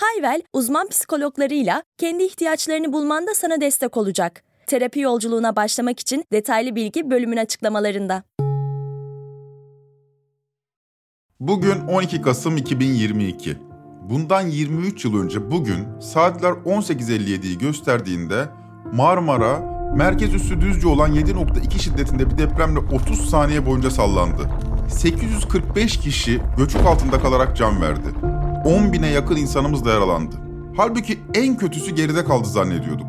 Hayvel, uzman psikologlarıyla kendi ihtiyaçlarını bulmanda sana destek olacak. Terapi yolculuğuna başlamak için detaylı bilgi bölümün açıklamalarında. Bugün 12 Kasım 2022. Bundan 23 yıl önce bugün saatler 18.57'yi gösterdiğinde Marmara merkez üssü düzce olan 7.2 şiddetinde bir depremle 30 saniye boyunca sallandı. 845 kişi göçük altında kalarak can verdi. 10 bine yakın insanımız da yaralandı. Halbuki en kötüsü geride kaldı zannediyorduk.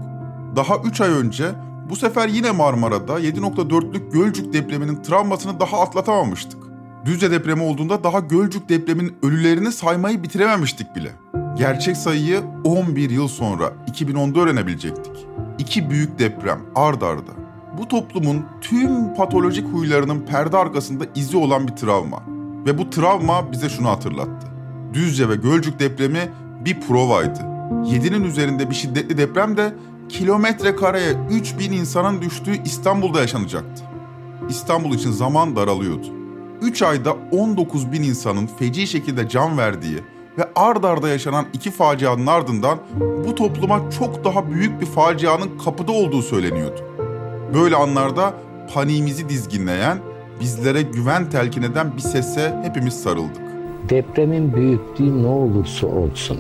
Daha 3 ay önce bu sefer yine Marmara'da 7.4'lük Gölcük depreminin travmasını daha atlatamamıştık. Düzce depremi olduğunda daha Gölcük depreminin ölülerini saymayı bitirememiştik bile. Gerçek sayıyı 11 yıl sonra 2010'da öğrenebilecektik. İki büyük deprem ard arda. Bu toplumun tüm patolojik huylarının perde arkasında izi olan bir travma. Ve bu travma bize şunu hatırlattı. Düzce ve Gölcük depremi bir provaydı. 7'nin üzerinde bir şiddetli deprem de kilometre kareye 3000 insanın düştüğü İstanbul'da yaşanacaktı. İstanbul için zaman daralıyordu. 3 ayda 19 bin insanın feci şekilde can verdiği ve ard arda yaşanan iki facianın ardından bu topluma çok daha büyük bir facianın kapıda olduğu söyleniyordu. Böyle anlarda paniğimizi dizginleyen, bizlere güven telkin eden bir sese hepimiz sarıldık. Depremin büyüklüğü ne olursa olsun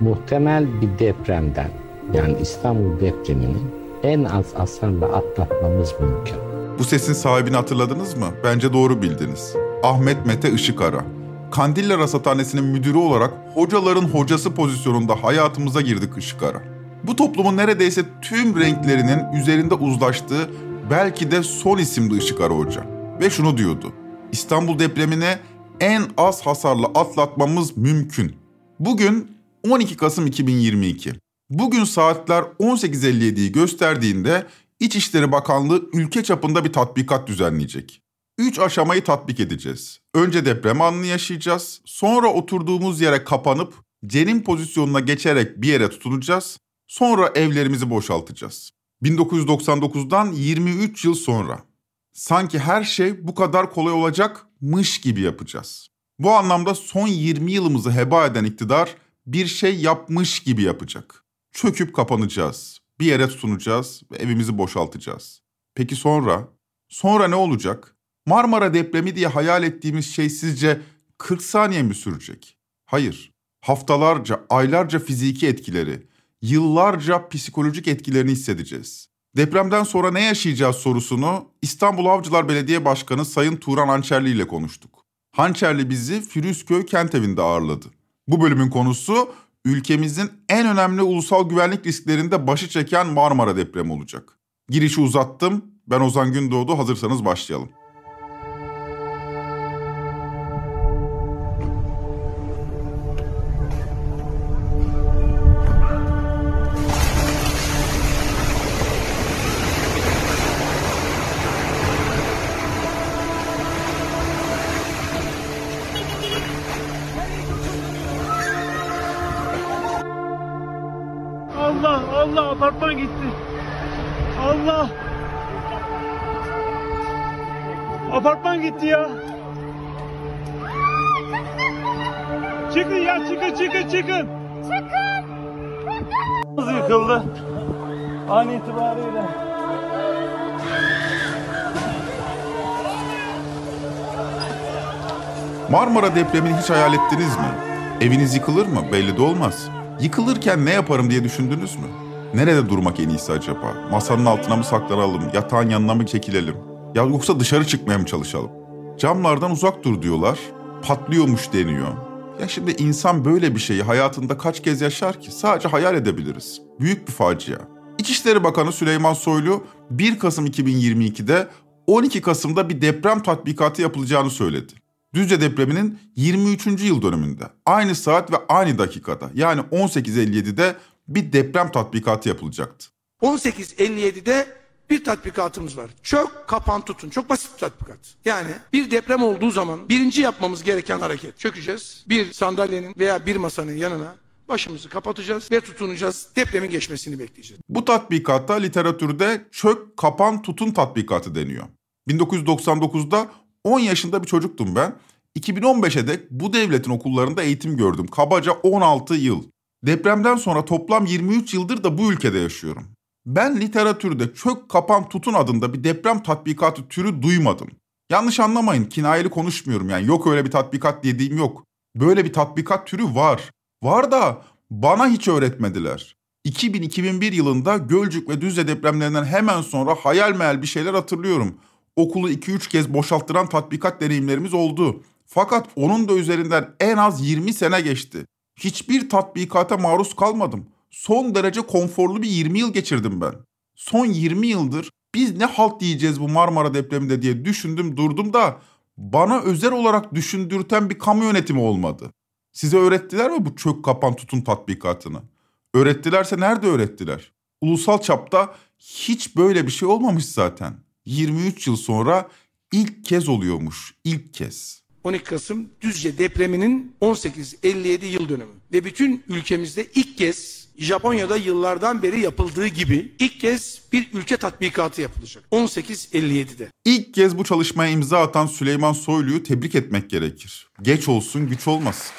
muhtemel bir depremden yani İstanbul depreminin en az hasarla atlatmamız mümkün. Bu sesin sahibini hatırladınız mı? Bence doğru bildiniz. Ahmet Mete Işıkara. Kandilli Rasathanesi'nin müdürü olarak hocaların hocası pozisyonunda hayatımıza girdi Işıkara. Bu toplumun neredeyse tüm renklerinin üzerinde uzlaştığı belki de son isimdi Işıkara Hoca. Ve şunu diyordu. İstanbul depremine en az hasarla atlatmamız mümkün. Bugün 12 Kasım 2022. Bugün saatler 18.57'yi gösterdiğinde İçişleri Bakanlığı ülke çapında bir tatbikat düzenleyecek. Üç aşamayı tatbik edeceğiz. Önce deprem anını yaşayacağız. Sonra oturduğumuz yere kapanıp cenin pozisyonuna geçerek bir yere tutunacağız. Sonra evlerimizi boşaltacağız. 1999'dan 23 yıl sonra. Sanki her şey bu kadar kolay olacakmış gibi yapacağız. Bu anlamda son 20 yılımızı heba eden iktidar bir şey yapmış gibi yapacak. Çöküp kapanacağız. Bir yere tutunacağız ve evimizi boşaltacağız. Peki sonra? Sonra ne olacak? Marmara depremi diye hayal ettiğimiz şey sizce 40 saniye mi sürecek? Hayır. Haftalarca, aylarca fiziki etkileri, yıllarca psikolojik etkilerini hissedeceğiz. Depremden sonra ne yaşayacağız sorusunu İstanbul Avcılar Belediye Başkanı Sayın Turan Hançerli ile konuştuk. Hançerli bizi Firuzköy kent evinde ağırladı. Bu bölümün konusu ülkemizin en önemli ulusal güvenlik risklerinde başı çeken Marmara depremi olacak. Girişi uzattım. Ben Ozan Gündoğdu. Hazırsanız başlayalım. Çıkın çıkın çıkın. Çıkın. yıkıldı. An itibariyle. Marmara depremini hiç hayal ettiniz mi? Eviniz yıkılır mı? Belli de olmaz. Yıkılırken ne yaparım diye düşündünüz mü? Nerede durmak en iyisi acaba? Masanın altına mı saklanalım? Yatağın yanına mı çekilelim? Ya yoksa dışarı çıkmaya mı çalışalım? Camlardan uzak dur diyorlar. Patlıyormuş deniyor. Ya şimdi insan böyle bir şeyi hayatında kaç kez yaşar ki? Sadece hayal edebiliriz. Büyük bir facia. İçişleri Bakanı Süleyman Soylu 1 Kasım 2022'de 12 Kasım'da bir deprem tatbikatı yapılacağını söyledi. Düzce depreminin 23. yıl dönümünde aynı saat ve aynı dakikada yani 18.57'de bir deprem tatbikatı yapılacaktı. 18.57'de bir tatbikatımız var. Çök, kapan, tutun. Çok basit bir tatbikat. Yani bir deprem olduğu zaman birinci yapmamız gereken hareket. Çökeceğiz. Bir sandalyenin veya bir masanın yanına başımızı kapatacağız ve tutunacağız. Depremin geçmesini bekleyeceğiz. Bu tatbikata literatürde çök, kapan, tutun tatbikatı deniyor. 1999'da 10 yaşında bir çocuktum ben. 2015'e dek bu devletin okullarında eğitim gördüm. Kabaca 16 yıl. Depremden sonra toplam 23 yıldır da bu ülkede yaşıyorum. Ben literatürde çök, kapan, tutun adında bir deprem tatbikatı türü duymadım. Yanlış anlamayın, kinayeli konuşmuyorum yani. Yok öyle bir tatbikat dediğim yok. Böyle bir tatbikat türü var. Var da bana hiç öğretmediler. 2000-2001 yılında Gölcük ve Düzce depremlerinden hemen sonra hayal meyal bir şeyler hatırlıyorum. Okulu 2-3 kez boşalttıran tatbikat deneyimlerimiz oldu. Fakat onun da üzerinden en az 20 sene geçti. Hiçbir tatbikata maruz kalmadım. Son derece konforlu bir 20 yıl geçirdim ben. Son 20 yıldır biz ne halt diyeceğiz bu Marmara depreminde diye düşündüm durdum da bana özel olarak düşündürten bir kamu yönetimi olmadı. Size öğrettiler mi bu çök kapan tutun tatbikatını? Öğrettilerse nerede öğrettiler? Ulusal çapta hiç böyle bir şey olmamış zaten. 23 yıl sonra ilk kez oluyormuş. ilk kez. 12 Kasım Düzce depreminin 1857 yıl dönümü ve bütün ülkemizde ilk kez Japonya'da yıllardan beri yapıldığı gibi ilk kez bir ülke tatbikatı yapılacak. 1857'de. İlk kez bu çalışmaya imza atan Süleyman Soylu'yu tebrik etmek gerekir. Geç olsun güç olmasın.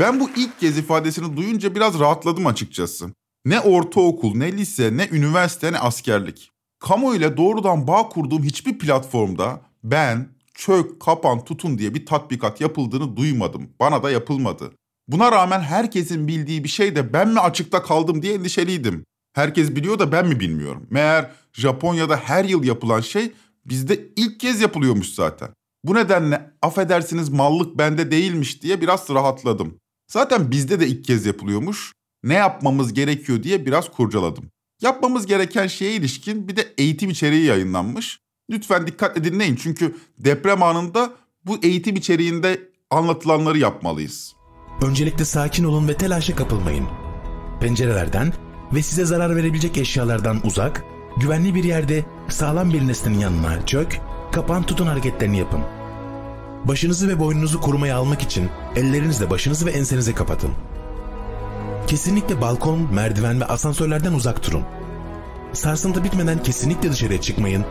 Ben bu ilk kez ifadesini duyunca biraz rahatladım açıkçası. Ne ortaokul, ne lise, ne üniversite, ne askerlik. Kamu ile doğrudan bağ kurduğum hiçbir platformda ben çök, kapan, tutun diye bir tatbikat yapıldığını duymadım. Bana da yapılmadı. Buna rağmen herkesin bildiği bir şey de ben mi açıkta kaldım diye endişeliydim. Herkes biliyor da ben mi bilmiyorum. Meğer Japonya'da her yıl yapılan şey bizde ilk kez yapılıyormuş zaten. Bu nedenle affedersiniz mallık bende değilmiş diye biraz rahatladım. Zaten bizde de ilk kez yapılıyormuş. Ne yapmamız gerekiyor diye biraz kurcaladım. Yapmamız gereken şeye ilişkin bir de eğitim içeriği yayınlanmış. Lütfen dikkatle dinleyin çünkü deprem anında bu eğitim içeriğinde anlatılanları yapmalıyız. Öncelikle sakin olun ve telaşa kapılmayın. Pencerelerden ve size zarar verebilecek eşyalardan uzak, güvenli bir yerde sağlam bir nesnenin yanına çök, kapan tutun hareketlerini yapın. Başınızı ve boynunuzu korumaya almak için ellerinizle başınızı ve ensenize kapatın. Kesinlikle balkon, merdiven ve asansörlerden uzak durun. Sarsıntı bitmeden kesinlikle dışarıya çıkmayın.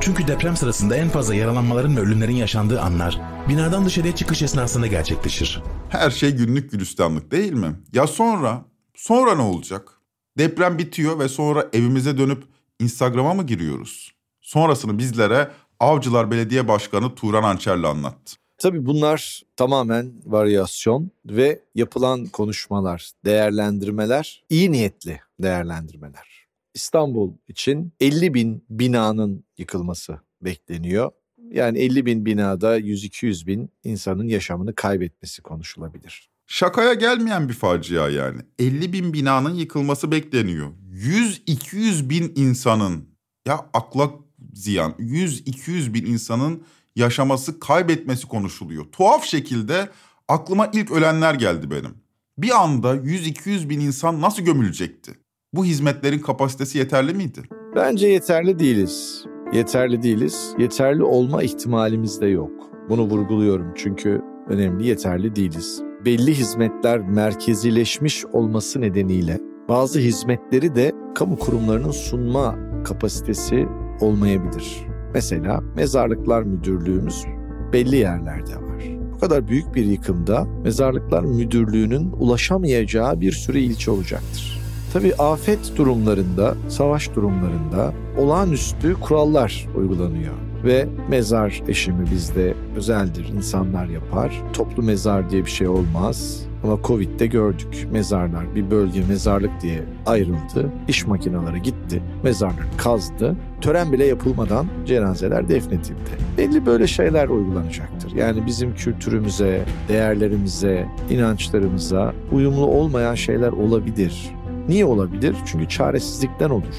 Çünkü deprem sırasında en fazla yaralanmaların ve ölümlerin yaşandığı anlar binadan dışarıya çıkış esnasında gerçekleşir. Her şey günlük gülistanlık değil mi? Ya sonra? Sonra ne olacak? Deprem bitiyor ve sonra evimize dönüp Instagram'a mı giriyoruz? Sonrasını bizlere Avcılar Belediye Başkanı Turan Ançerli anlattı. Tabii bunlar tamamen varyasyon ve yapılan konuşmalar, değerlendirmeler, iyi niyetli değerlendirmeler. İstanbul için 50 bin binanın yıkılması bekleniyor. Yani 50 bin binada 100-200 bin insanın yaşamını kaybetmesi konuşulabilir. Şakaya gelmeyen bir facia yani. 50 bin binanın yıkılması bekleniyor. 100-200 bin insanın ya akla ziyan 100-200 bin insanın yaşaması, kaybetmesi konuşuluyor. Tuhaf şekilde aklıma ilk ölenler geldi benim. Bir anda 100-200 bin insan nasıl gömülecekti? Bu hizmetlerin kapasitesi yeterli miydi? Bence yeterli değiliz. Yeterli değiliz. Yeterli olma ihtimalimiz de yok. Bunu vurguluyorum çünkü önemli yeterli değiliz. Belli hizmetler merkezileşmiş olması nedeniyle bazı hizmetleri de kamu kurumlarının sunma kapasitesi olmayabilir. Mesela mezarlıklar müdürlüğümüz belli yerlerde var. Bu kadar büyük bir yıkımda mezarlıklar müdürlüğünün ulaşamayacağı bir sürü ilçe olacaktır. Tabii afet durumlarında, savaş durumlarında olağanüstü kurallar uygulanıyor. Ve mezar eşimi bizde özeldir, insanlar yapar. Toplu mezar diye bir şey olmaz. Ama Covid'de gördük. Mezarlar bir bölge mezarlık diye ayrıldı. İş makineleri gitti. Mezarları kazdı. Tören bile yapılmadan cenazeler defnedildi. Belli böyle şeyler uygulanacaktır. Yani bizim kültürümüze, değerlerimize, inançlarımıza uyumlu olmayan şeyler olabilir. Niye olabilir? Çünkü çaresizlikten olur.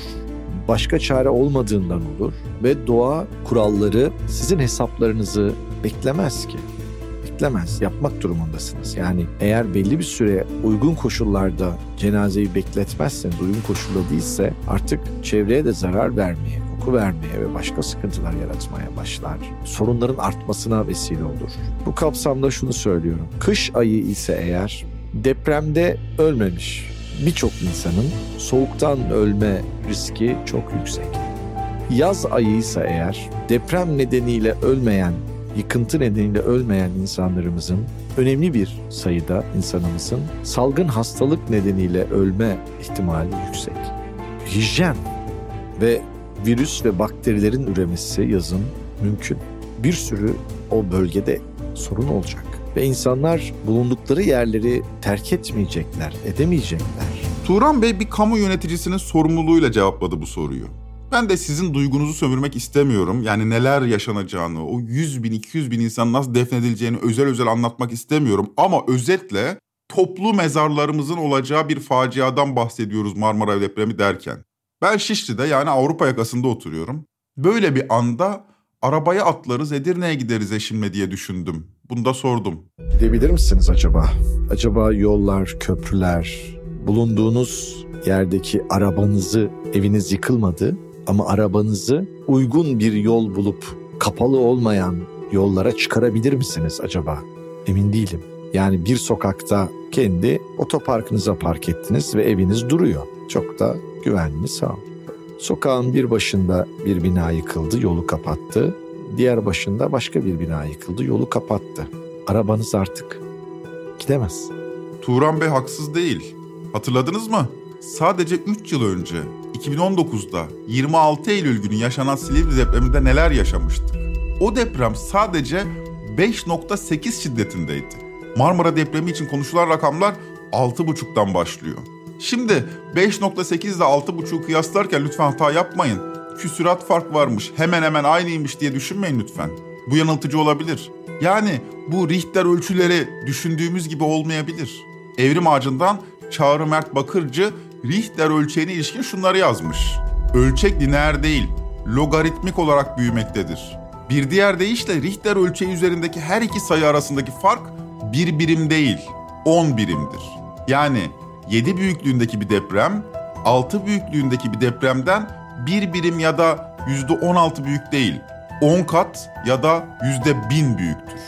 Başka çare olmadığından olur ve doğa kuralları sizin hesaplarınızı beklemez ki beklemez. Yapmak durumundasınız. Yani eğer belli bir süre uygun koşullarda cenazeyi bekletmezseniz, uygun koşulda değilse artık çevreye de zarar vermeye, koku vermeye ve başka sıkıntılar yaratmaya başlar. Sorunların artmasına vesile olur. Bu kapsamda şunu söylüyorum. Kış ayı ise eğer depremde ölmemiş birçok insanın soğuktan ölme riski çok yüksek. Yaz ayı ise eğer deprem nedeniyle ölmeyen, yıkıntı nedeniyle ölmeyen insanlarımızın önemli bir sayıda insanımızın salgın hastalık nedeniyle ölme ihtimali yüksek. Hijyen ve virüs ve bakterilerin üremesi yazın mümkün. Bir sürü o bölgede sorun olacak ve insanlar bulundukları yerleri terk etmeyecekler, edemeyecekler. Turan Bey bir kamu yöneticisinin sorumluluğuyla cevapladı bu soruyu. Ben de sizin duygunuzu sömürmek istemiyorum. Yani neler yaşanacağını, o 100 bin, 200 bin insan nasıl defnedileceğini özel özel anlatmak istemiyorum. Ama özetle toplu mezarlarımızın olacağı bir faciadan bahsediyoruz Marmara depremi derken. Ben Şişli'de yani Avrupa yakasında oturuyorum. Böyle bir anda arabaya atlarız Edirne'ye gideriz eşimle diye düşündüm. Bunu da sordum. Gidebilir misiniz acaba? Acaba yollar, köprüler, bulunduğunuz yerdeki arabanızı, eviniz yıkılmadı ama arabanızı uygun bir yol bulup kapalı olmayan yollara çıkarabilir misiniz acaba? Emin değilim. Yani bir sokakta kendi otoparkınıza park ettiniz ve eviniz duruyor. Çok da güvenli sağ olun. Sokağın bir başında bir bina yıkıldı, yolu kapattı. Diğer başında başka bir bina yıkıldı, yolu kapattı. Arabanız artık gidemez. Turan Bey haksız değil. Hatırladınız mı? Sadece 3 yıl önce 2019'da 26 Eylül günü yaşanan Silivri depreminde neler yaşamıştık? O deprem sadece 5.8 şiddetindeydi. Marmara depremi için konuşulan rakamlar 6.5'tan başlıyor. Şimdi 5.8 ile 6.5'u kıyaslarken lütfen hata yapmayın. Küsürat fark varmış, hemen hemen aynıymış diye düşünmeyin lütfen. Bu yanıltıcı olabilir. Yani bu Richter ölçüleri düşündüğümüz gibi olmayabilir. Evrim ağacından Çağrı Mert Bakırcı Richter ölçeğine ilişkin şunları yazmış. Ölçek lineer değil, logaritmik olarak büyümektedir. Bir diğer deyişle Richter ölçeği üzerindeki her iki sayı arasındaki fark bir birim değil, 10 birimdir. Yani 7 büyüklüğündeki bir deprem, 6 büyüklüğündeki bir depremden bir birim ya da %16 büyük değil, 10 kat ya da %1000 büyüktür.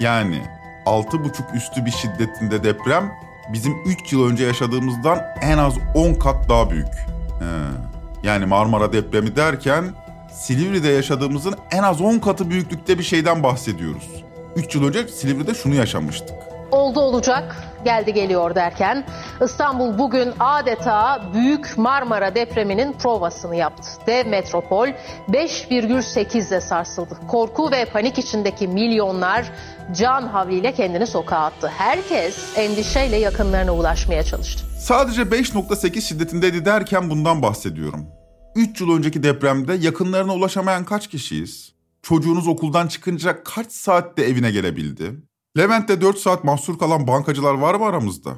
Yani 6,5 üstü bir şiddetinde deprem bizim 3 yıl önce yaşadığımızdan en az 10 kat daha büyük. He. Yani Marmara depremi derken Silivri'de yaşadığımızın en az 10 katı büyüklükte bir şeyden bahsediyoruz. 3 yıl önce Silivri'de şunu yaşamıştık. Oldu olacak, geldi geliyor derken İstanbul bugün adeta Büyük Marmara depreminin provasını yaptı. Dev metropol 5,8'de sarsıldı. Korku ve panik içindeki milyonlar can havliyle kendini sokağa attı. Herkes endişeyle yakınlarına ulaşmaya çalıştı. Sadece 5.8 şiddetindeydi derken bundan bahsediyorum. 3 yıl önceki depremde yakınlarına ulaşamayan kaç kişiyiz? Çocuğunuz okuldan çıkınca kaç saatte evine gelebildi? Levent'te 4 saat mahsur kalan bankacılar var mı aramızda?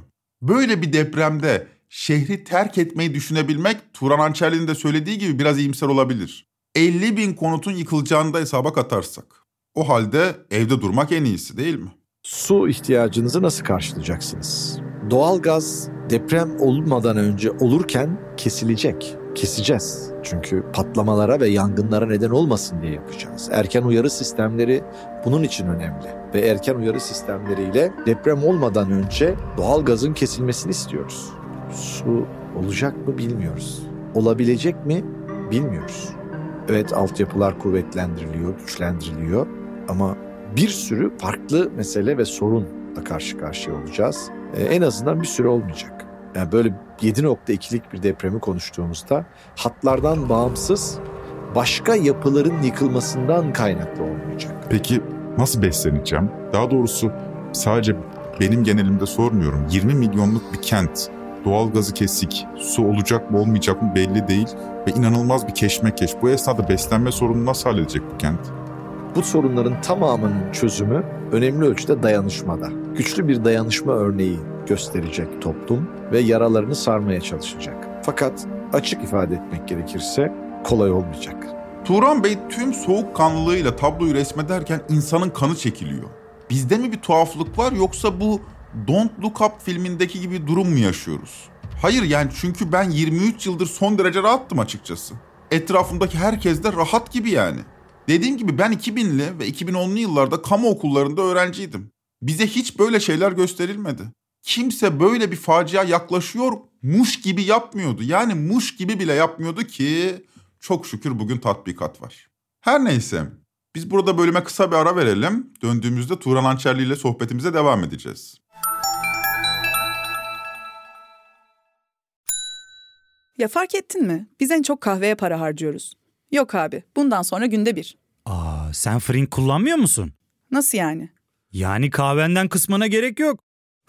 Böyle bir depremde şehri terk etmeyi düşünebilmek Turan Ançerli'nin de söylediği gibi biraz iyimser olabilir. 50 bin konutun yıkılacağını da hesaba katarsak. O halde evde durmak en iyisi değil mi? Su ihtiyacınızı nasıl karşılayacaksınız? Doğalgaz deprem olmadan önce olurken kesilecek. Keseceğiz. Çünkü patlamalara ve yangınlara neden olmasın diye yapacağız. Erken uyarı sistemleri bunun için önemli. Ve erken uyarı sistemleriyle deprem olmadan önce doğalgazın kesilmesini istiyoruz. Su olacak mı bilmiyoruz. Olabilecek mi bilmiyoruz. Evet altyapılar kuvvetlendiriliyor, güçlendiriliyor ama bir sürü farklı mesele ve sorunla karşı karşıya olacağız. Ee, en azından bir süre olmayacak. Yani böyle 7.2'lik bir depremi konuştuğumuzda hatlardan bağımsız başka yapıların yıkılmasından kaynaklı olmayacak. Peki nasıl besleneceğim? Daha doğrusu sadece benim genelimde sormuyorum. 20 milyonluk bir kent. Doğalgazı kesik, su olacak mı olmayacak mı belli değil ve inanılmaz bir keşmekeş. Bu esnada beslenme sorununu nasıl halledecek bu kent? Bu sorunların tamamının çözümü önemli ölçüde dayanışmada. Güçlü bir dayanışma örneği gösterecek toplum ve yaralarını sarmaya çalışacak. Fakat açık ifade etmek gerekirse kolay olmayacak. Turan Bey tüm soğukkanlılığıyla tabloyu resmederken insanın kanı çekiliyor. Bizde mi bir tuhaflık var yoksa bu Don't Look Up filmindeki gibi durum mu yaşıyoruz? Hayır yani çünkü ben 23 yıldır son derece rahattım açıkçası. Etrafımdaki herkes de rahat gibi yani. Dediğim gibi ben 2000'li ve 2010'lu yıllarda kamu okullarında öğrenciydim. Bize hiç böyle şeyler gösterilmedi. Kimse böyle bir facia yaklaşıyor muş gibi yapmıyordu. Yani muş gibi bile yapmıyordu ki çok şükür bugün tatbikat var. Her neyse biz burada bölüme kısa bir ara verelim. Döndüğümüzde Turan Ançerli ile sohbetimize devam edeceğiz. Ya fark ettin mi? Biz en çok kahveye para harcıyoruz. Yok abi, bundan sonra günde bir. Aa, sen Frink kullanmıyor musun? Nasıl yani? Yani kahvenden kısmına gerek yok.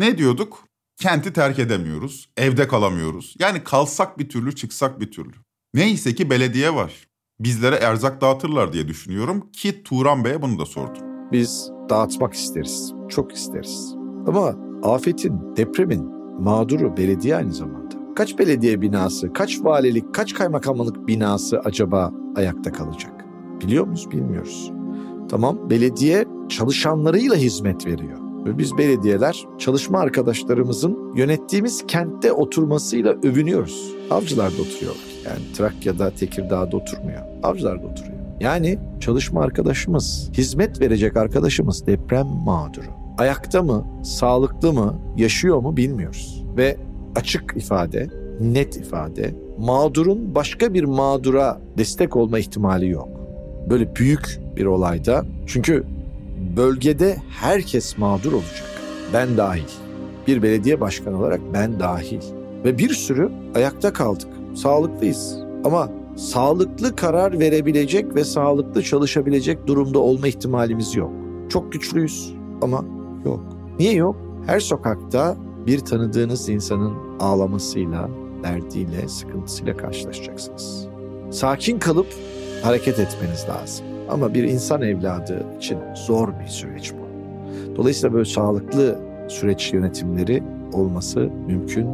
Ne diyorduk? Kenti terk edemiyoruz, evde kalamıyoruz. Yani kalsak bir türlü, çıksak bir türlü. Neyse ki belediye var. Bizlere erzak dağıtırlar diye düşünüyorum ki Turan Bey'e bunu da sordum. Biz dağıtmak isteriz, çok isteriz. Ama afetin, depremin mağduru belediye aynı zamanda. Kaç belediye binası, kaç valilik, kaç kaymakamlık binası acaba ayakta kalacak? Biliyor muyuz? Bilmiyoruz. Tamam, belediye çalışanlarıyla hizmet veriyor. Biz belediyeler çalışma arkadaşlarımızın yönettiğimiz kentte oturmasıyla övünüyoruz. Avcılarda oturuyorlar. Yani Trakya'da, Tekirdağ'da oturmuyor. Avcılarda oturuyor. Yani çalışma arkadaşımız, hizmet verecek arkadaşımız deprem mağduru. Ayakta mı, sağlıklı mı, yaşıyor mu bilmiyoruz. Ve açık ifade, net ifade, mağdurun başka bir mağdura destek olma ihtimali yok. Böyle büyük bir olayda çünkü bölgede herkes mağdur olacak. Ben dahil. Bir belediye başkanı olarak ben dahil. Ve bir sürü ayakta kaldık. Sağlıklıyız. Ama sağlıklı karar verebilecek ve sağlıklı çalışabilecek durumda olma ihtimalimiz yok. Çok güçlüyüz ama yok. Niye yok? Her sokakta bir tanıdığınız insanın ağlamasıyla, derdiyle, sıkıntısıyla karşılaşacaksınız. Sakin kalıp hareket etmeniz lazım. Ama bir insan evladı için zor bir süreç bu. Dolayısıyla böyle sağlıklı süreç yönetimleri olması mümkün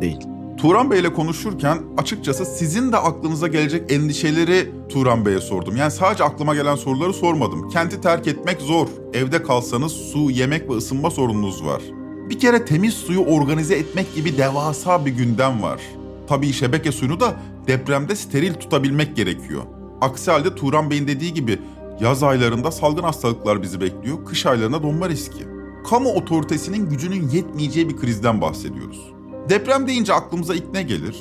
değil. Turan Bey ile konuşurken açıkçası sizin de aklınıza gelecek endişeleri Turan Bey'e sordum. Yani sadece aklıma gelen soruları sormadım. Kenti terk etmek zor. Evde kalsanız su, yemek ve ısınma sorununuz var. Bir kere temiz suyu organize etmek gibi devasa bir gündem var. Tabii şebeke suyunu da depremde steril tutabilmek gerekiyor. Aksi halde Turan Bey'in dediği gibi yaz aylarında salgın hastalıklar bizi bekliyor, kış aylarında donma riski. Kamu otoritesinin gücünün yetmeyeceği bir krizden bahsediyoruz. Deprem deyince aklımıza ilk ne gelir?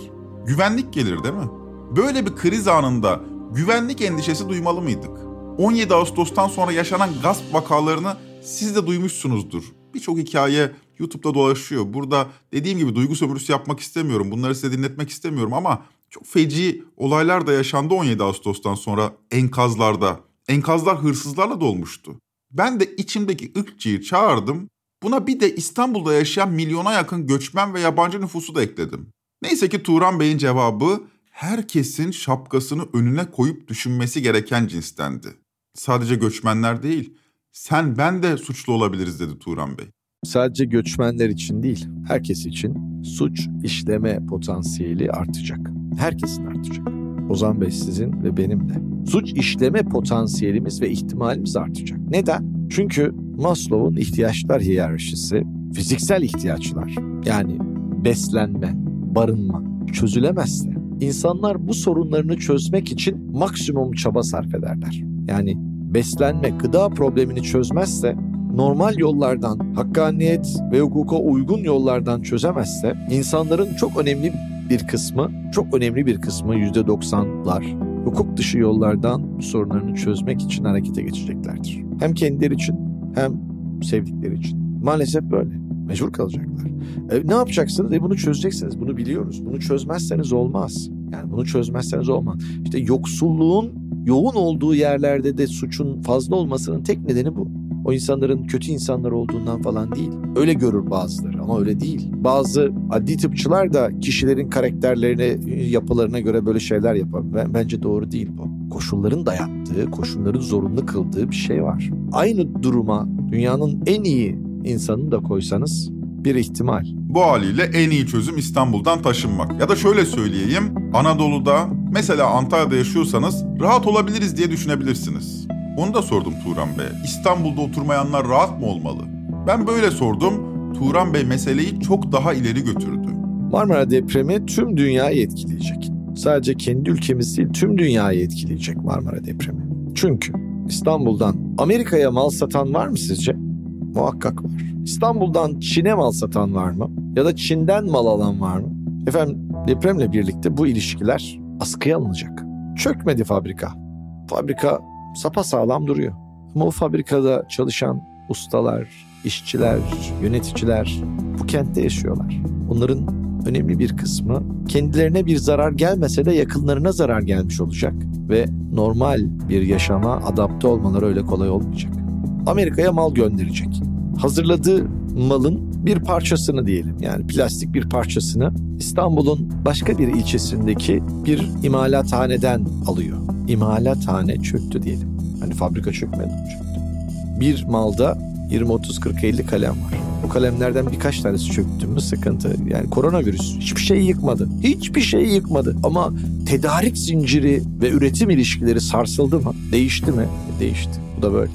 Güvenlik gelir değil mi? Böyle bir kriz anında güvenlik endişesi duymalı mıydık? 17 Ağustos'tan sonra yaşanan gasp vakalarını siz de duymuşsunuzdur. Birçok hikaye YouTube'da dolaşıyor. Burada dediğim gibi duygu sömürüsü yapmak istemiyorum. Bunları size dinletmek istemiyorum ama çok feci olaylar da yaşandı 17 Ağustos'tan sonra enkazlarda. Enkazlar hırsızlarla dolmuştu. Ben de içimdeki ırkçıyı çağırdım. Buna bir de İstanbul'da yaşayan milyona yakın göçmen ve yabancı nüfusu da ekledim. Neyse ki Turan Bey'in cevabı herkesin şapkasını önüne koyup düşünmesi gereken cinstendi. Sadece göçmenler değil, sen ben de suçlu olabiliriz dedi Turan Bey. Sadece göçmenler için değil, herkes için suç işleme potansiyeli artacak. Herkesin artacak. Ozan Bey sizin ve benim de. Suç işleme potansiyelimiz ve ihtimalimiz artacak. Neden? Çünkü Maslow'un ihtiyaçlar hiyerarşisi fiziksel ihtiyaçlar yani beslenme, barınma çözülemezse insanlar bu sorunlarını çözmek için maksimum çaba sarf ederler. Yani beslenme, gıda problemini çözmezse normal yollardan, hakkaniyet ve hukuka uygun yollardan çözemezse insanların çok önemli bir kısmı, çok önemli bir kısmı %90'lar hukuk dışı yollardan bu sorunlarını çözmek için harekete geçeceklerdir. Hem kendileri için hem sevdikleri için. Maalesef böyle. Mecbur kalacaklar. E, ne yapacaksınız? E, bunu çözeceksiniz. Bunu biliyoruz. Bunu çözmezseniz olmaz. Yani bunu çözmezseniz olmaz. İşte yoksulluğun yoğun olduğu yerlerde de suçun fazla olmasının tek nedeni bu. O insanların kötü insanlar olduğundan falan değil. Öyle görür bazıları ama öyle değil. Bazı adli tıpçılar da kişilerin karakterlerine, yapılarına göre böyle şeyler yapar. Bence doğru değil bu. Koşulların dayattığı, koşulların zorunlu kıldığı bir şey var. Aynı duruma dünyanın en iyi insanını da koysanız bir ihtimal. Bu haliyle en iyi çözüm İstanbul'dan taşınmak. Ya da şöyle söyleyeyim, Anadolu'da mesela Antalya'da yaşıyorsanız rahat olabiliriz diye düşünebilirsiniz. Onu da sordum Turan Bey. İstanbul'da oturmayanlar rahat mı olmalı? Ben böyle sordum. Turan Bey meseleyi çok daha ileri götürdü. Marmara depremi tüm dünyayı etkileyecek. Sadece kendi ülkemiz değil tüm dünyayı etkileyecek Marmara depremi. Çünkü İstanbul'dan Amerika'ya mal satan var mı sizce? Muhakkak var. İstanbul'dan Çin'e mal satan var mı? Ya da Çin'den mal alan var mı? Efendim depremle birlikte bu ilişkiler askıya alınacak. Çökmedi fabrika. Fabrika sapa sağlam duruyor. Ama o fabrikada çalışan ustalar, işçiler, yöneticiler bu kentte yaşıyorlar. Onların önemli bir kısmı kendilerine bir zarar gelmese de yakınlarına zarar gelmiş olacak ve normal bir yaşama adapte olmaları öyle kolay olmayacak. Amerika'ya mal gönderecek. Hazırladığı malın bir parçasını diyelim yani plastik bir parçasını İstanbul'un başka bir ilçesindeki bir imalathaneden alıyor. İmalathane çöktü diyelim. Hani fabrika çökmedi çöktü. Bir malda 20 30 40 50 kalem var. O kalemlerden birkaç tanesi çöktü mü sıkıntı. Yani koronavirüs hiçbir şeyi yıkmadı. Hiçbir şeyi yıkmadı. Ama tedarik zinciri ve üretim ilişkileri sarsıldı mı? Değişti mi? Değişti. Bu da böyle.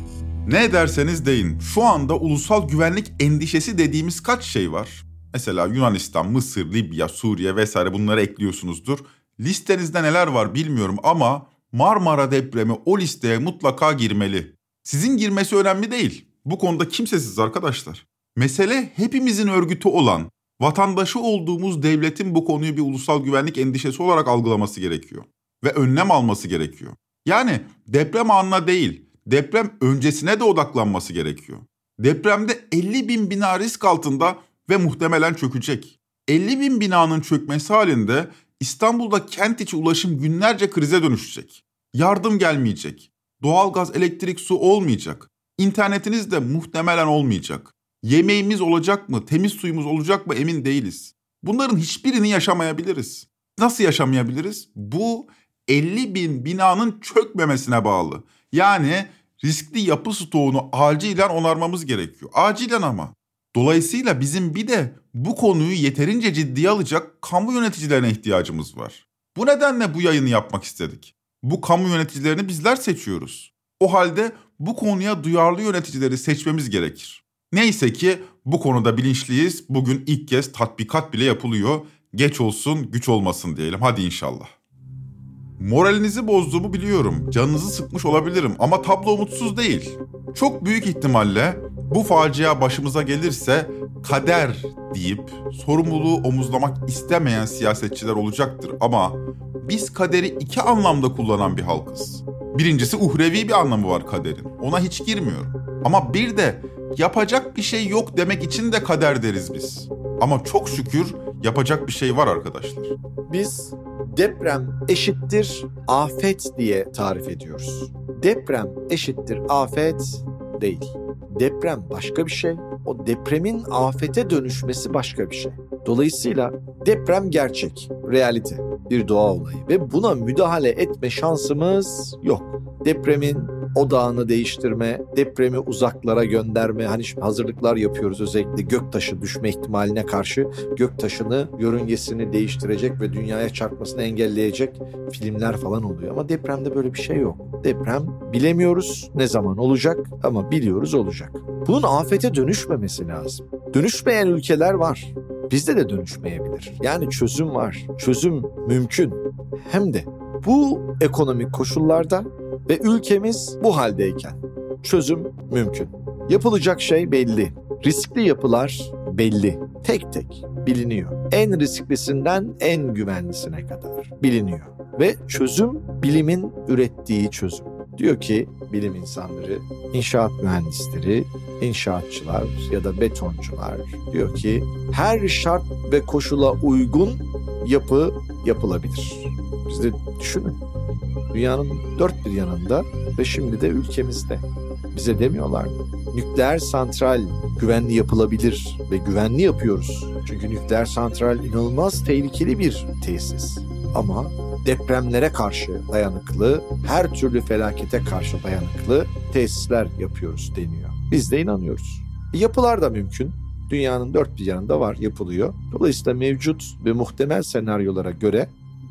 Ne derseniz deyin. Şu anda ulusal güvenlik endişesi dediğimiz kaç şey var? Mesela Yunanistan, Mısır, Libya, Suriye vesaire bunları ekliyorsunuzdur. Listenizde neler var bilmiyorum ama Marmara depremi o listeye mutlaka girmeli. Sizin girmesi önemli değil. Bu konuda kimsesiz arkadaşlar. Mesele hepimizin örgütü olan, vatandaşı olduğumuz devletin bu konuyu bir ulusal güvenlik endişesi olarak algılaması gerekiyor. Ve önlem alması gerekiyor. Yani deprem anına değil, deprem öncesine de odaklanması gerekiyor. Depremde 50 bin bina risk altında ve muhtemelen çökecek. 50 bin binanın çökmesi halinde İstanbul'da kent içi ulaşım günlerce krize dönüşecek. Yardım gelmeyecek. Doğalgaz, elektrik, su olmayacak. İnternetiniz de muhtemelen olmayacak. Yemeğimiz olacak mı, temiz suyumuz olacak mı emin değiliz. Bunların hiçbirini yaşamayabiliriz. Nasıl yaşamayabiliriz? Bu 50 bin binanın çökmemesine bağlı. Yani riskli yapı stoğunu acilen onarmamız gerekiyor. Acilen ama. Dolayısıyla bizim bir de bu konuyu yeterince ciddiye alacak kamu yöneticilerine ihtiyacımız var. Bu nedenle bu yayını yapmak istedik. Bu kamu yöneticilerini bizler seçiyoruz. O halde bu konuya duyarlı yöneticileri seçmemiz gerekir. Neyse ki bu konuda bilinçliyiz. Bugün ilk kez tatbikat bile yapılıyor. Geç olsun, güç olmasın diyelim. Hadi inşallah. Moralinizi bozduğumu biliyorum. Canınızı sıkmış olabilirim ama tablo umutsuz değil. Çok büyük ihtimalle bu facia başımıza gelirse kader deyip sorumluluğu omuzlamak istemeyen siyasetçiler olacaktır ama biz kaderi iki anlamda kullanan bir halkız. Birincisi uhrevi bir anlamı var kaderin. Ona hiç girmiyorum. Ama bir de yapacak bir şey yok demek için de kader deriz biz. Ama çok şükür yapacak bir şey var arkadaşlar. Biz deprem eşittir afet diye tarif ediyoruz. Deprem eşittir afet değil. Deprem başka bir şey. O depremin afete dönüşmesi başka bir şey. Dolayısıyla deprem gerçek, realite, bir doğa olayı ve buna müdahale etme şansımız yok. Depremin odağını değiştirme, depremi uzaklara gönderme. Hani şimdi hazırlıklar yapıyoruz özellikle göktaşı düşme ihtimaline karşı göktaşını, yörüngesini değiştirecek ve dünyaya çarpmasını engelleyecek filmler falan oluyor. Ama depremde böyle bir şey yok. Deprem bilemiyoruz ne zaman olacak ama biliyoruz olacak. Bunun afete dönüşmemesi lazım. Dönüşmeyen ülkeler var. Bizde de dönüşmeyebilir. Yani çözüm var. Çözüm mümkün. Hem de bu ekonomik koşullarda ve ülkemiz bu haldeyken çözüm mümkün. Yapılacak şey belli. Riskli yapılar belli. Tek tek biliniyor. En risklisinden en güvenlisine kadar biliniyor. ve çözüm bilimin ürettiği çözüm. Diyor ki bilim insanları, inşaat mühendisleri, inşaatçılar ya da betoncular diyor ki her şart ve koşula uygun yapı yapılabilir. Siz de düşünün. Dünyanın dört bir yanında ve şimdi de ülkemizde. Bize demiyorlar mı? Nükleer santral güvenli yapılabilir ve güvenli yapıyoruz. Çünkü nükleer santral inanılmaz tehlikeli bir tesis. Ama depremlere karşı dayanıklı, her türlü felakete karşı dayanıklı tesisler yapıyoruz deniyor. Biz de inanıyoruz. E, yapılar da mümkün. Dünyanın dört bir yanında var, yapılıyor. Dolayısıyla mevcut ve muhtemel senaryolara göre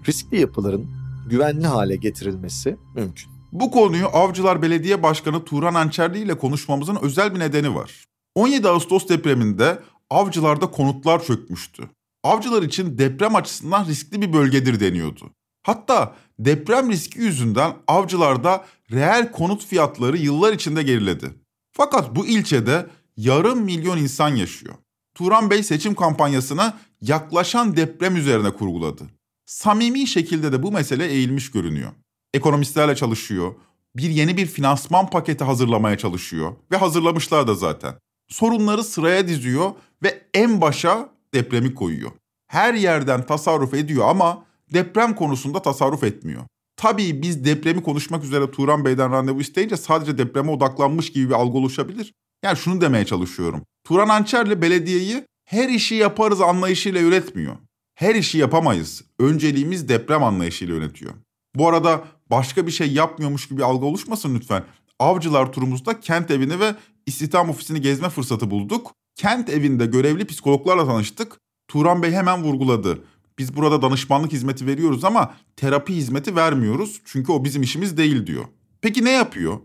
riskli yapıların güvenli hale getirilmesi mümkün. Bu konuyu Avcılar Belediye Başkanı Turan Ançerli ile konuşmamızın özel bir nedeni var. 17 Ağustos depreminde Avcılar'da konutlar çökmüştü. Avcılar için deprem açısından riskli bir bölgedir deniyordu. Hatta deprem riski yüzünden avcılarda reel konut fiyatları yıllar içinde geriledi. Fakat bu ilçede yarım milyon insan yaşıyor. Turan Bey seçim kampanyasını yaklaşan deprem üzerine kurguladı. Samimi şekilde de bu mesele eğilmiş görünüyor. Ekonomistlerle çalışıyor, bir yeni bir finansman paketi hazırlamaya çalışıyor ve hazırlamışlar da zaten. Sorunları sıraya diziyor ve en başa depremi koyuyor. Her yerden tasarruf ediyor ama deprem konusunda tasarruf etmiyor. Tabii biz depremi konuşmak üzere Turan Bey'den randevu isteyince sadece depreme odaklanmış gibi bir algı oluşabilir. Yani şunu demeye çalışıyorum. Turan Ançerli belediyeyi her işi yaparız anlayışıyla üretmiyor. Her işi yapamayız. Önceliğimiz deprem anlayışıyla yönetiyor. Bu arada başka bir şey yapmıyormuş gibi algı oluşmasın lütfen. Avcılar turumuzda kent evini ve istihdam ofisini gezme fırsatı bulduk. Kent evinde görevli psikologlarla tanıştık. Turan Bey hemen vurguladı. Biz burada danışmanlık hizmeti veriyoruz ama terapi hizmeti vermiyoruz. Çünkü o bizim işimiz değil diyor. Peki ne yapıyor?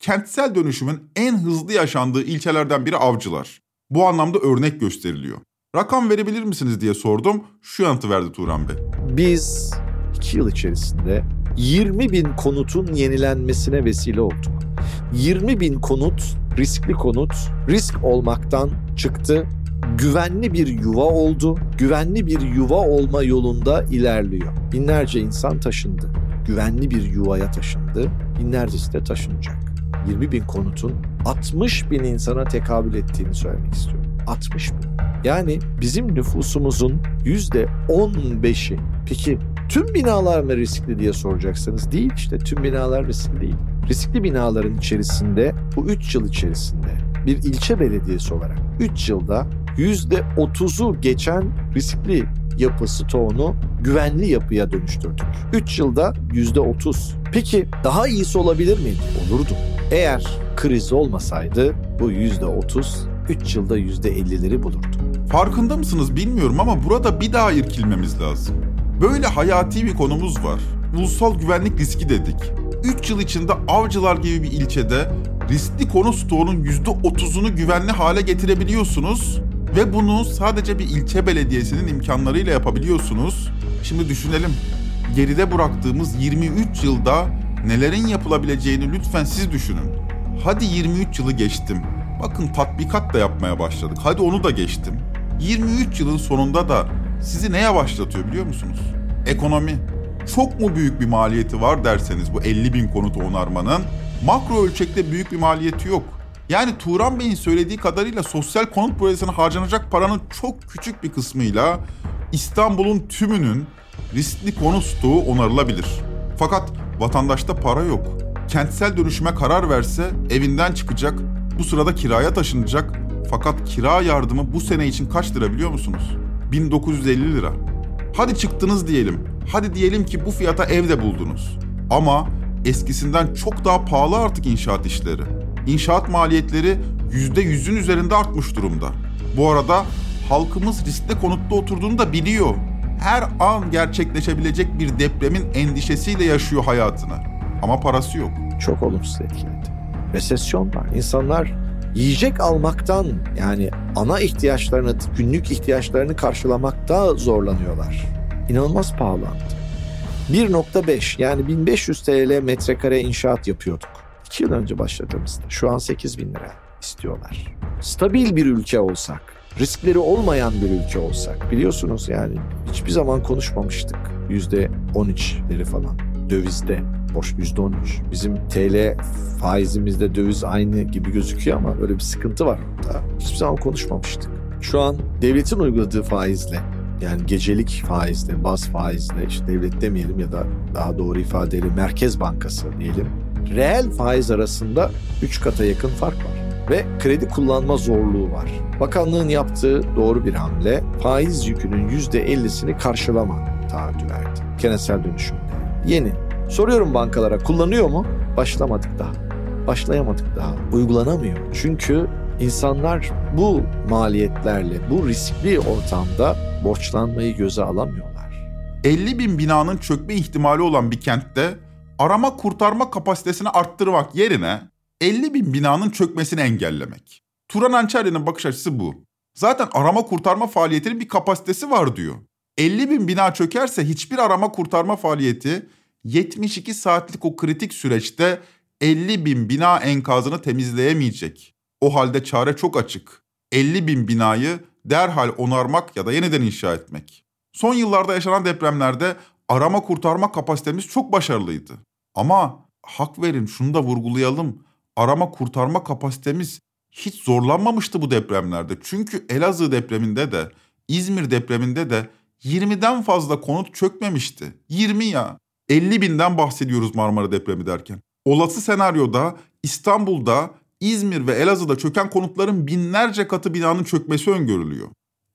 Kentsel dönüşümün en hızlı yaşandığı ilçelerden biri Avcılar. Bu anlamda örnek gösteriliyor. Rakam verebilir misiniz diye sordum. Şu yanıtı verdi Turan Bey. Biz 2 yıl içerisinde 20 bin konutun yenilenmesine vesile olduk. 20 bin konut, riskli konut, risk olmaktan çıktı güvenli bir yuva oldu. Güvenli bir yuva olma yolunda ilerliyor. Binlerce insan taşındı. Güvenli bir yuvaya taşındı. Binlercesi de taşınacak. 20 bin konutun 60 bin insana tekabül ettiğini söylemek istiyorum. 60 bin. Yani bizim nüfusumuzun yüzde 15'i. Peki tüm binalar mı riskli diye soracaksınız. Değil işte tüm binalar riskli değil. Riskli binaların içerisinde bu 3 yıl içerisinde bir ilçe belediyesi olarak 3 yılda %30'u geçen riskli yapı stoğunu güvenli yapıya dönüştürdük. 3 yılda %30. Peki daha iyisi olabilir miydi? Olurdu. Eğer kriz olmasaydı bu %30 3 yılda %50'leri bulurdu. Farkında mısınız bilmiyorum ama burada bir daha irkilmemiz lazım. Böyle hayati bir konumuz var. Ulusal güvenlik riski dedik. 3 yıl içinde Avcılar gibi bir ilçede riskli konu stoğunun %30'unu güvenli hale getirebiliyorsunuz ve bunu sadece bir ilçe belediyesinin imkanlarıyla yapabiliyorsunuz. Şimdi düşünelim. Geride bıraktığımız 23 yılda nelerin yapılabileceğini lütfen siz düşünün. Hadi 23 yılı geçtim. Bakın tatbikat da yapmaya başladık. Hadi onu da geçtim. 23 yılın sonunda da sizi neye başlatıyor biliyor musunuz? Ekonomi. Çok mu büyük bir maliyeti var derseniz bu 50 bin konutu onarmanın makro ölçekte büyük bir maliyeti yok. Yani Turan Bey'in söylediği kadarıyla sosyal konut projesine harcanacak paranın çok küçük bir kısmıyla İstanbul'un tümünün riskli konut stoğu onarılabilir. Fakat vatandaşta para yok. Kentsel dönüşüme karar verse evinden çıkacak, bu sırada kiraya taşınacak. Fakat kira yardımı bu sene için kaç lira biliyor musunuz? 1950 lira. Hadi çıktınız diyelim. Hadi diyelim ki bu fiyata evde buldunuz. Ama eskisinden çok daha pahalı artık inşaat işleri. İnşaat maliyetleri %100'ün üzerinde artmış durumda. Bu arada halkımız riskli konutta oturduğunu da biliyor. Her an gerçekleşebilecek bir depremin endişesiyle yaşıyor hayatını. Ama parası yok. Çok olumsuz etkiledi. Resesyon var. İnsanlar yiyecek almaktan yani ana ihtiyaçlarını, günlük ihtiyaçlarını karşılamakta zorlanıyorlar. İnanılmaz pahalandı. 1.5 yani 1500 TL metrekare inşaat yapıyorduk. 2 yıl önce başladığımızda. Şu an 8 bin lira istiyorlar. Stabil bir ülke olsak, riskleri olmayan bir ülke olsak biliyorsunuz yani hiçbir zaman konuşmamıştık. yüzde 13'leri falan. Dövizde yüzde 13. Bizim TL faizimizde döviz aynı gibi gözüküyor ama böyle bir sıkıntı var orada. Hiçbir zaman konuşmamıştık. Şu an devletin uyguladığı faizle yani gecelik faizle, baz faizle, işte devlet demeyelim ya da daha doğru ifadeyle Merkez Bankası diyelim. Reel faiz arasında 3 kata yakın fark var ve kredi kullanma zorluğu var. Bakanlığın yaptığı doğru bir hamle faiz yükünün %50'sini karşılama taahhüdü verdi. Kenetsel dönüşümde. Yeni. Soruyorum bankalara kullanıyor mu? Başlamadık daha. Başlayamadık daha. Uygulanamıyor. Çünkü insanlar bu maliyetlerle, bu riskli ortamda borçlanmayı göze alamıyorlar. 50 bin binanın çökme ihtimali olan bir kentte arama kurtarma kapasitesini arttırmak yerine 50 bin binanın çökmesini engellemek. Turan Ançarya'nın bakış açısı bu. Zaten arama kurtarma faaliyetinin bir kapasitesi var diyor. 50 bin bina çökerse hiçbir arama kurtarma faaliyeti 72 saatlik o kritik süreçte 50 bin bina enkazını temizleyemeyecek. O halde çare çok açık. 50 bin binayı derhal onarmak ya da yeniden inşa etmek. Son yıllarda yaşanan depremlerde arama kurtarma kapasitemiz çok başarılıydı. Ama hak verin şunu da vurgulayalım. Arama kurtarma kapasitemiz hiç zorlanmamıştı bu depremlerde. Çünkü Elazığ depreminde de İzmir depreminde de 20'den fazla konut çökmemişti. 20 ya. 50 binden bahsediyoruz Marmara depremi derken. Olası senaryoda İstanbul'da, İzmir ve Elazığ'da çöken konutların binlerce katı binanın çökmesi öngörülüyor.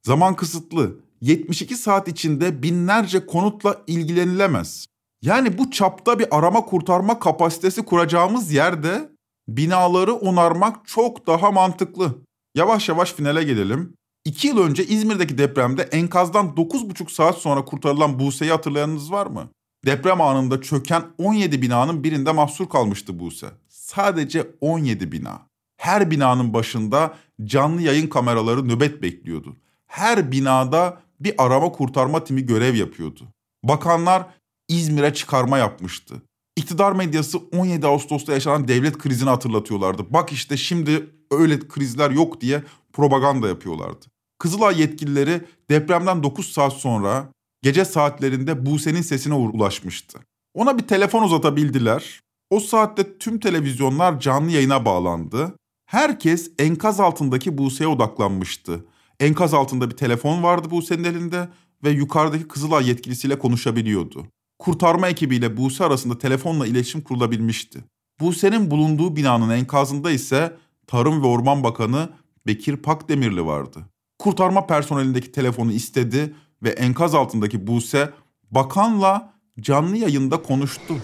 Zaman kısıtlı. 72 saat içinde binlerce konutla ilgilenilemez. Yani bu çapta bir arama kurtarma kapasitesi kuracağımız yerde binaları onarmak çok daha mantıklı. Yavaş yavaş finale gelelim. İki yıl önce İzmir'deki depremde enkazdan 9,5 saat sonra kurtarılan Buse'yi hatırlayanınız var mı? Deprem anında çöken 17 binanın birinde mahsur kalmıştı Buse. Sadece 17 bina. Her binanın başında canlı yayın kameraları nöbet bekliyordu. Her binada bir arama kurtarma timi görev yapıyordu. Bakanlar İzmir'e çıkarma yapmıştı. İktidar medyası 17 Ağustos'ta yaşanan devlet krizini hatırlatıyorlardı. Bak işte şimdi öyle krizler yok diye propaganda yapıyorlardı. Kızılay yetkilileri depremden 9 saat sonra gece saatlerinde Buse'nin sesine ulaşmıştı. Ona bir telefon uzatabildiler. O saatte tüm televizyonlar canlı yayına bağlandı. Herkes enkaz altındaki Buse'ye odaklanmıştı. Enkaz altında bir telefon vardı Buse'nin elinde ve yukarıdaki Kızılay yetkilisiyle konuşabiliyordu. Kurtarma ekibiyle Buse arasında telefonla iletişim kurulabilmişti. Buse'nin bulunduğu binanın enkazında ise Tarım ve Orman Bakanı Bekir Pakdemirli vardı. Kurtarma personelindeki telefonu istedi ve enkaz altındaki Buse bakanla canlı yayında konuştu.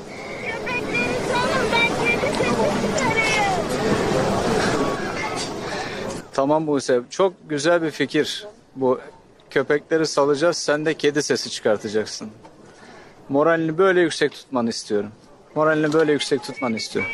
Tamam Buse çok güzel bir fikir. Bu köpekleri salacağız sen de kedi sesi çıkartacaksın. Moralini böyle yüksek tutmanı istiyorum. Moralini böyle yüksek tutmanı istiyorum.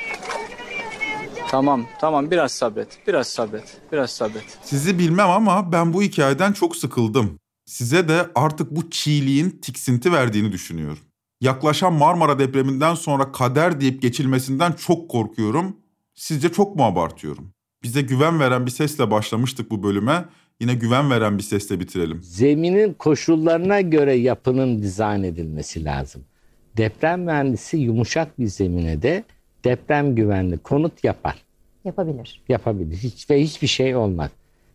Tamam, tamam biraz sabret. Biraz sabret. Biraz sabret. Sizi bilmem ama ben bu hikayeden çok sıkıldım. Size de artık bu çiğliğin tiksinti verdiğini düşünüyorum. Yaklaşan Marmara depreminden sonra kader deyip geçilmesinden çok korkuyorum. Sizce çok mu abartıyorum? Bize güven veren bir sesle başlamıştık bu bölüme. Yine güven veren bir sesle bitirelim. Zeminin koşullarına göre yapının dizayn edilmesi lazım. Deprem mühendisi yumuşak bir zemine de deprem güvenli konut yapar. Yapabilir. Yapabilir. Hiç ve hiçbir şey olmaz.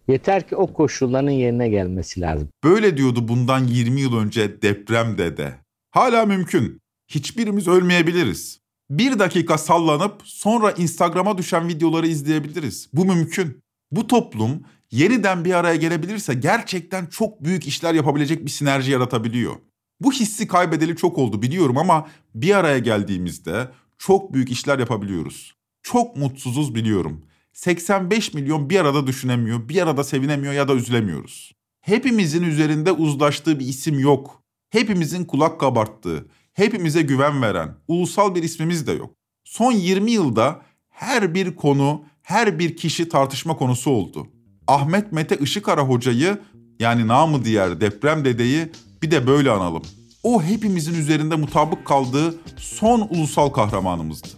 Yeter ki o koşulların yerine gelmesi lazım. Böyle diyordu bundan 20 yıl önce deprem dede. Hala mümkün. Hiçbirimiz ölmeyebiliriz. Bir dakika sallanıp sonra Instagram'a düşen videoları izleyebiliriz. Bu mümkün. Bu toplum yeniden bir araya gelebilirse gerçekten çok büyük işler yapabilecek bir sinerji yaratabiliyor. Bu hissi kaybedeli çok oldu biliyorum ama bir araya geldiğimizde çok büyük işler yapabiliyoruz. Çok mutsuzuz biliyorum. 85 milyon bir arada düşünemiyor, bir arada sevinemiyor ya da üzülemiyoruz. Hepimizin üzerinde uzlaştığı bir isim yok. Hepimizin kulak kabarttığı, hepimize güven veren, ulusal bir ismimiz de yok. Son 20 yılda her bir konu, her bir kişi tartışma konusu oldu. Ahmet Mete Işıkara hocayı yani namı diğer deprem dedeyi bir de böyle analım. O hepimizin üzerinde mutabık kaldığı son ulusal kahramanımızdı.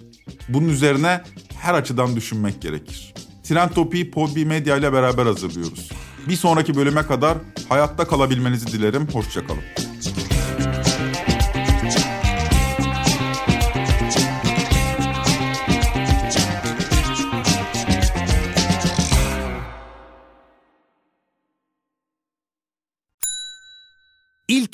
Bunun üzerine her açıdan düşünmek gerekir. Trend Topi'yi Podbi Medya ile beraber hazırlıyoruz. Bir sonraki bölüme kadar hayatta kalabilmenizi dilerim. Hoşçakalın.